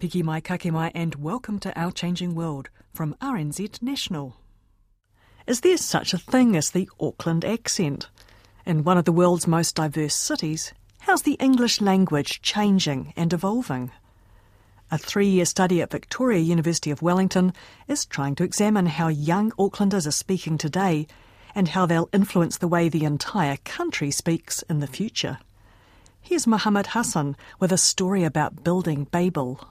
Piki mai, kake mai, and welcome to Our Changing World from RNZ National. Is there such a thing as the Auckland accent? In one of the world's most diverse cities, how's the English language changing and evolving? A three year study at Victoria University of Wellington is trying to examine how young Aucklanders are speaking today and how they'll influence the way the entire country speaks in the future. Here's Muhammad Hassan with a story about building Babel.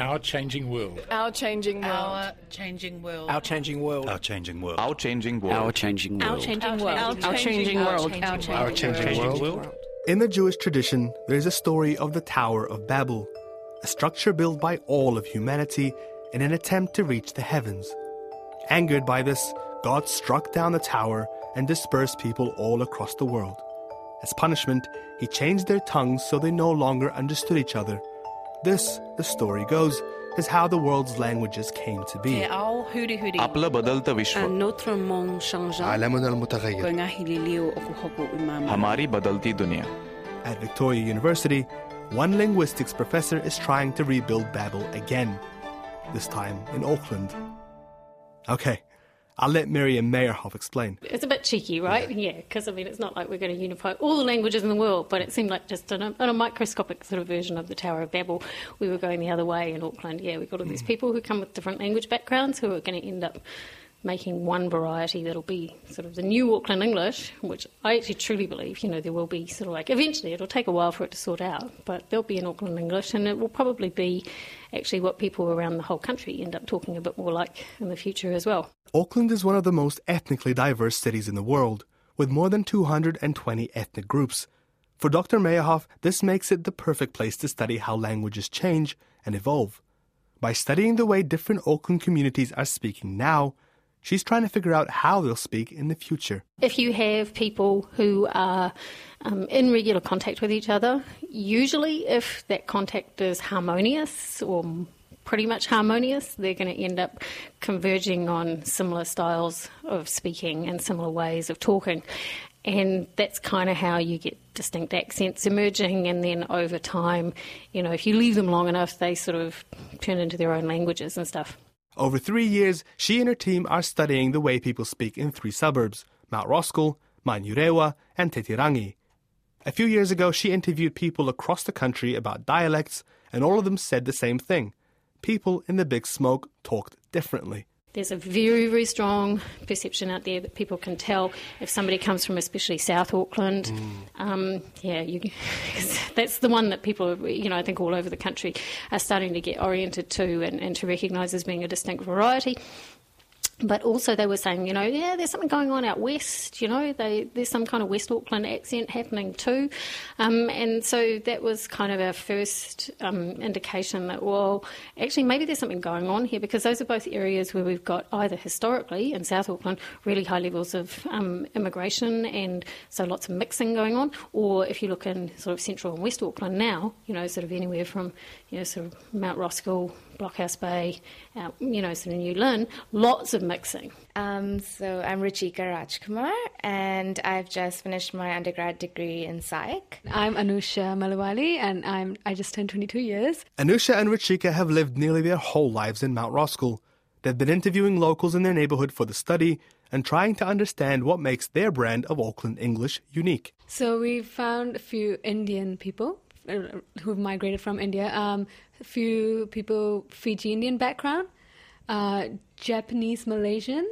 Our changing world. Our changing world. Our changing world. Our changing world. Our changing world. Our changing world. Our changing world. Our changing world. Our changing world. Our changing world. In the Jewish tradition, there is a story of the Tower of Babel, a structure built by all of humanity in an attempt to reach the heavens. Angered by this, God struck down the tower and dispersed people all across the world. As punishment, he changed their tongues so they no longer understood each other. This, the story goes, is how the world's languages came to be. आपला बदलता विश्व Notre monde changeant. عالمنا المتغير Ngahililio okuhoko umama. हमारी बदलती दुनिया At Victoria University, one linguistics professor is trying to rebuild Babel again, this time in Auckland. Okay, I'll let Miriam Meyerhoff explain. It's a bit cheeky, right? Yeah, because I mean, it's not like we're going to unify all the languages in the world, but it seemed like just on a, on a microscopic sort of version of the Tower of Babel, we were going the other way in Auckland. Yeah, we've got all these hmm. people who come with different language backgrounds who are going to end up making one variety that'll be sort of the new Auckland English, which I actually truly believe, you know, there will be sort of like eventually it'll take a while for it to sort out, but there'll be an Auckland English and it will probably be actually what people around the whole country end up talking a bit more like in the future as well. Auckland is one of the most ethnically diverse cities in the world, with more than 220 ethnic groups. For Dr. Meyerhoff, this makes it the perfect place to study how languages change and evolve. By studying the way different Auckland communities are speaking now, she's trying to figure out how they'll speak in the future. If you have people who are um, in regular contact with each other, usually if that contact is harmonious or pretty much harmonious, they're going to end up converging on similar styles of speaking and similar ways of talking. And that's kind of how you get distinct accents emerging, and then over time, you know, if you leave them long enough, they sort of turn into their own languages and stuff. Over three years, she and her team are studying the way people speak in three suburbs Mount Roskill, Manurewa, and Titirangi. A few years ago, she interviewed people across the country about dialects, and all of them said the same thing. People in the big smoke talked differently. There's a very, very strong perception out there that people can tell if somebody comes from especially South Auckland. Um, yeah, you, that's the one that people, you know, I think all over the country are starting to get oriented to and, and to recognise as being a distinct variety. But also, they were saying, you know, yeah, there's something going on out west. You know, they, there's some kind of West Auckland accent happening too, um, and so that was kind of our first um, indication that, well, actually, maybe there's something going on here because those are both areas where we've got either historically in South Auckland really high levels of um, immigration and so lots of mixing going on, or if you look in sort of Central and West Auckland now, you know, sort of anywhere from you know sort of Mount Roskill. Blockhouse Bay, uh, you know, sort of New Lynn, lots of mixing. Um, so I'm Ruchika Rajkumar, and I've just finished my undergrad degree in psych. I'm Anusha Malawali, and I'm I just turned 22 years. Anusha and Ruchika have lived nearly their whole lives in Mount Roskill. They've been interviewing locals in their neighborhood for the study and trying to understand what makes their brand of Auckland English unique. So we found a few Indian people who've migrated from India. Um, a few people Fiji Indian background, uh, Japanese Malaysian,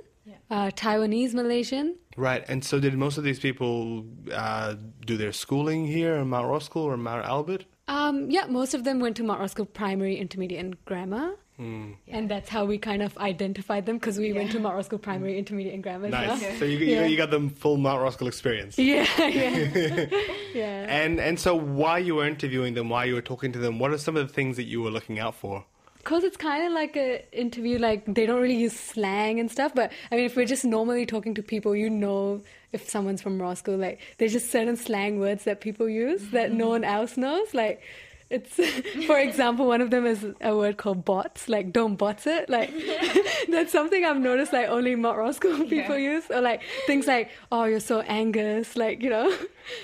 uh, Taiwanese Malaysian. Right, and so did most of these people uh, do their schooling here in Mount Roskill or Mount Albert? Um, yeah, most of them went to Mount Roskill Primary, Intermediate, and Grammar. Hmm. And that's how we kind of identified them because we went to Mount Roskill Primary, hmm. Intermediate, and Grammar. Nice. well. So you, you, Yeah. you got the full Mount Roskill experience. Yeah, yeah, yeah. And and so while you were interviewing them, while you were talking to them, what are some of the things that you were looking out for? Because it's kind of like a interview, like they don't really use slang and stuff. But I mean, if we're just normally talking to people, you know, if someone's from Roscoe, like there's just certain slang words that people use that mm-hmm. no one else knows. Like it's, for example, one of them is a word called bots. Like don't bots it. Like that's something I've noticed. Like only Mount Roscoe people use, or like things like oh you're so Angus, like you know.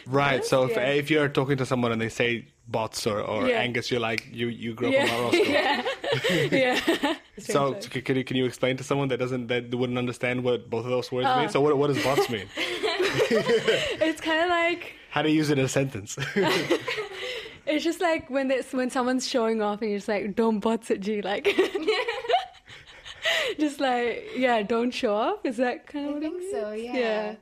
Right. So if, Yeah. if you're talking to someone and they say bots or, or Yeah. Angus, you're like you you grew up Yeah, in Mount Roskill. yeah, yeah. So c- can you, can you explain to someone that doesn't that wouldn't understand what both of those words Uh. mean? So what what does bots mean? it's kind of like How do you use it in a sentence? It's just like when it's when someone's showing off and you're just like, don't bots it, G. Like, just like, yeah, don't show off. Is that kind of I think so, yeah. Yeah.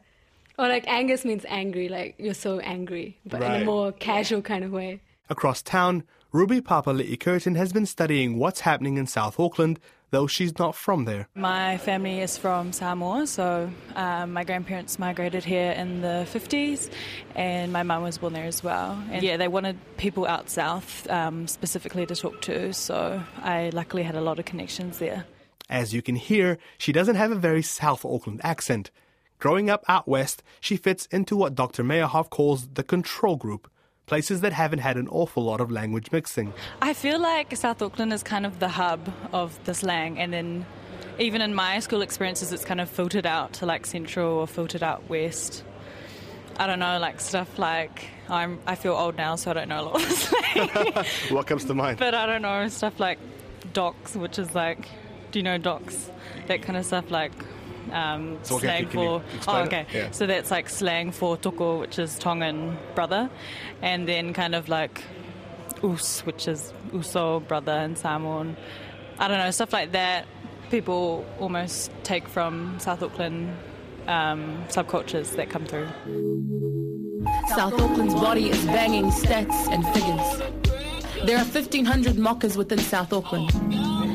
Or like Angus means angry, like you're so angry, but in a more casual kind of way. Across town, Ruby Papali'i Curtin has been studying what's happening in South Auckland, though she's not from there. My family is from Samoa, so um, my grandparents migrated here in the 50s, and my mum was born there as well. And yeah, they wanted people out south um, specifically to talk to, so I luckily had a lot of connections there. As you can hear, she doesn't have a very South Auckland accent. Growing up out west, she fits into what Dr. Meyerhoff calls the control group, places that haven't had an awful lot of language mixing. I feel like South Auckland is kind of the hub of the slang, and then even in my school experiences, it's kind of filtered out to like central or filtered out west. I don't know, like stuff like I'm. I feel old now, so I don't know a lot of the slang. What comes to mind? but I don't know stuff like docs, which is like, do you know docs? That kind of stuff, like um, So, okay, slang for. Oh, okay. Yeah. So that's like slang for toko, which is Tongan brother, and then kind of like us, which is uso brother in Samoan. I don't know stuff like that. People almost take from South Auckland um, subcultures that come through. South Auckland's body is banging stats and figures. There are 1,500 mockers within South Auckland.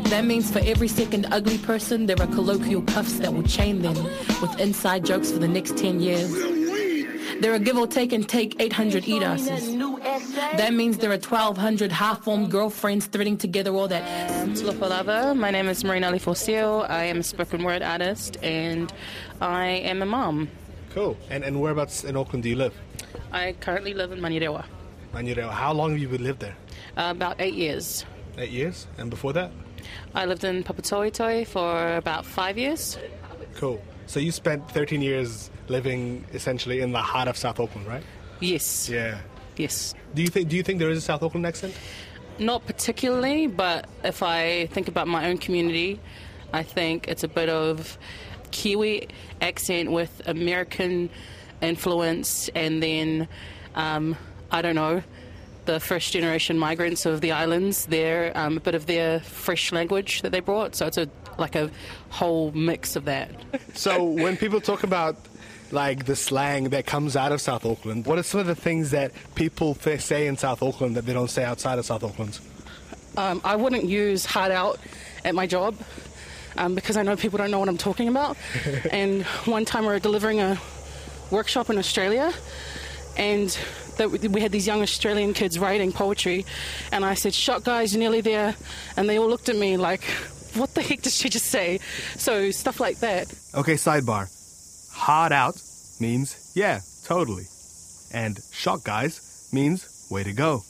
That means for every second ugly person, there are colloquial cuffs that will chain them with inside jokes for the next 10 years. There are give or take and take 800 eat asses. That means there are 1,200 half-formed girlfriends threading together all that. Lopalava. My name is Marina Alefosio. I am a spoken word artist and I am a mom. Cool. And, and whereabouts in Auckland do you live? I currently live in Manurewa. Manurewa. How long have you lived there? Uh, about eight years. Eight years. And before that? I lived in Papatoetoe for about five years. Cool. So you spent 13 years living essentially in the heart of South Auckland, right? Yes. Yeah. Yes. Do you think Do you think there is a South Auckland accent? Not particularly, but if I think about my own community, I think it's a bit of Kiwi accent with American influence, and then um, I don't know the first generation migrants of the islands. there, um, a bit of their fresh language that they brought. So it's a like a whole mix of that. So when people talk about like the slang that comes out of South Auckland, what are some of the things that people th- say in South Auckland that they don't say outside of South Auckland? Um, I wouldn't use hard out at my job um, because I know people don't know what I'm talking about. and one time we were delivering a workshop in Australia, and that we had these young Australian kids writing poetry, and I said, "Shot, guys, you're nearly there," and they all looked at me like, "What the heck did she just say?" So stuff like that. Okay, sidebar. Hard out means yeah, totally. And shot guys means way to go.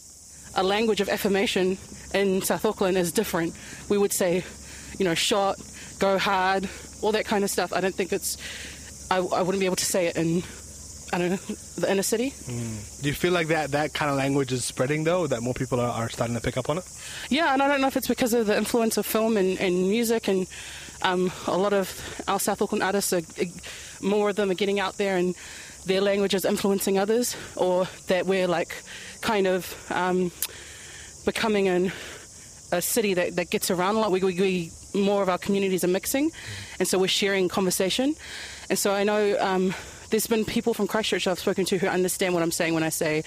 a language of affirmation in South Auckland is different. We would say, you know, shot, go hard, all that kind of stuff. I don't think it's. I, I wouldn't be able to say it in, I don't know, the inner city. Do you feel like that that kind of language is spreading though? That more people are, are starting to pick up on it? Yeah, and I don't know if it's because of the influence of film and, and music, and um, a lot of our South Auckland artists are, more of them are getting out there and their language is influencing others, or that we're like kind of um, becoming an, a city that, that gets around a lot. We, we, we more of our communities are mixing, and so we're sharing conversation. And so I know um, there's been people from Christchurch I've spoken to who understand what I'm saying when I say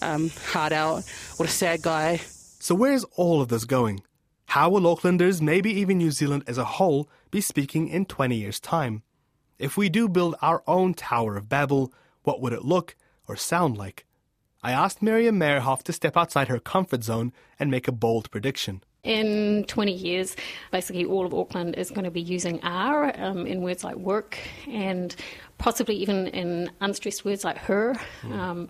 um, hard out, what a sad guy. So where's all of this going? How will Aucklanders, maybe even New Zealand as a whole, be speaking in 20 years' time? If we do build our own Tower of Babel, what would it look or sound like? I asked Miriam Meyerhoff to step outside her comfort zone and make a bold prediction. In 20 years, basically all of Auckland is going to be using R um, in words like work and possibly even in unstressed words like her. Mm. Um,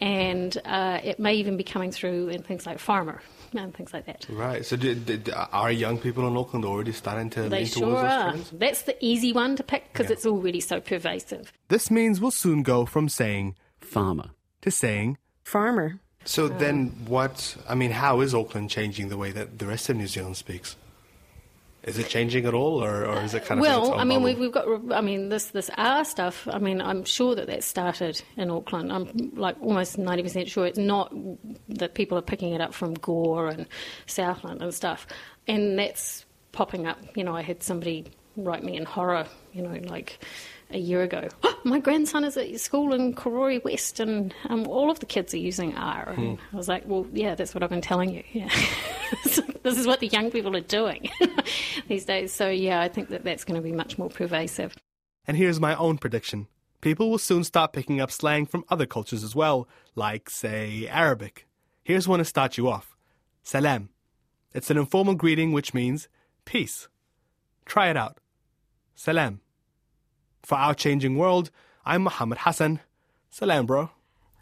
and uh, it may even be coming through in things like farmer and things like that. Right. So, do, do, are young people in Auckland already starting to they lean sure towards R. those trends? That's the easy one to pick because Yeah. it's already so pervasive. This means we'll soon go from saying farmer to saying farmer. So then, what? I mean, how is Auckland changing the way that the rest of New Zealand speaks? Is it changing at all, or, or is it kind of well, I mean, we've, we've got. I mean, this this R stuff. I mean, I'm sure that that started in Auckland. I'm like almost ninety percent sure it's not that people are picking it up from Gore and Southland and stuff, and that's popping up. You know, I had somebody write me in horror. You know, like a year ago. My grandson is at school in Karori West, and um, all of the kids are using R. And Hmm. I was like, well, yeah, that's what I've been telling you. Yeah. this is what the young people are doing these days. So, yeah, I think that that's going to be much more pervasive. And here's my own prediction. People will soon start picking up slang from other cultures as well, like, say, Arabic. Here's one to start you off Salam. It's an informal greeting which means peace. Try it out. Salam. For Our Changing World, I'm Muhammad Hassan. Salam, bro.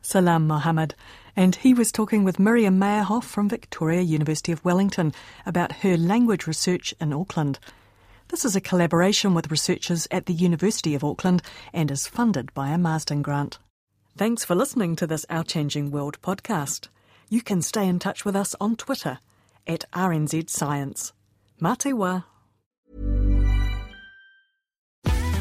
Salam Mohammed. And he was talking with Miriam Meyerhoff from Victoria University of Wellington about her language research in Auckland. This is a collaboration with researchers at the University of Auckland and is funded by a Marsden grant. Thanks for listening to this Our Changing World podcast. You can stay in touch with us on Twitter at RNZ Science. Mā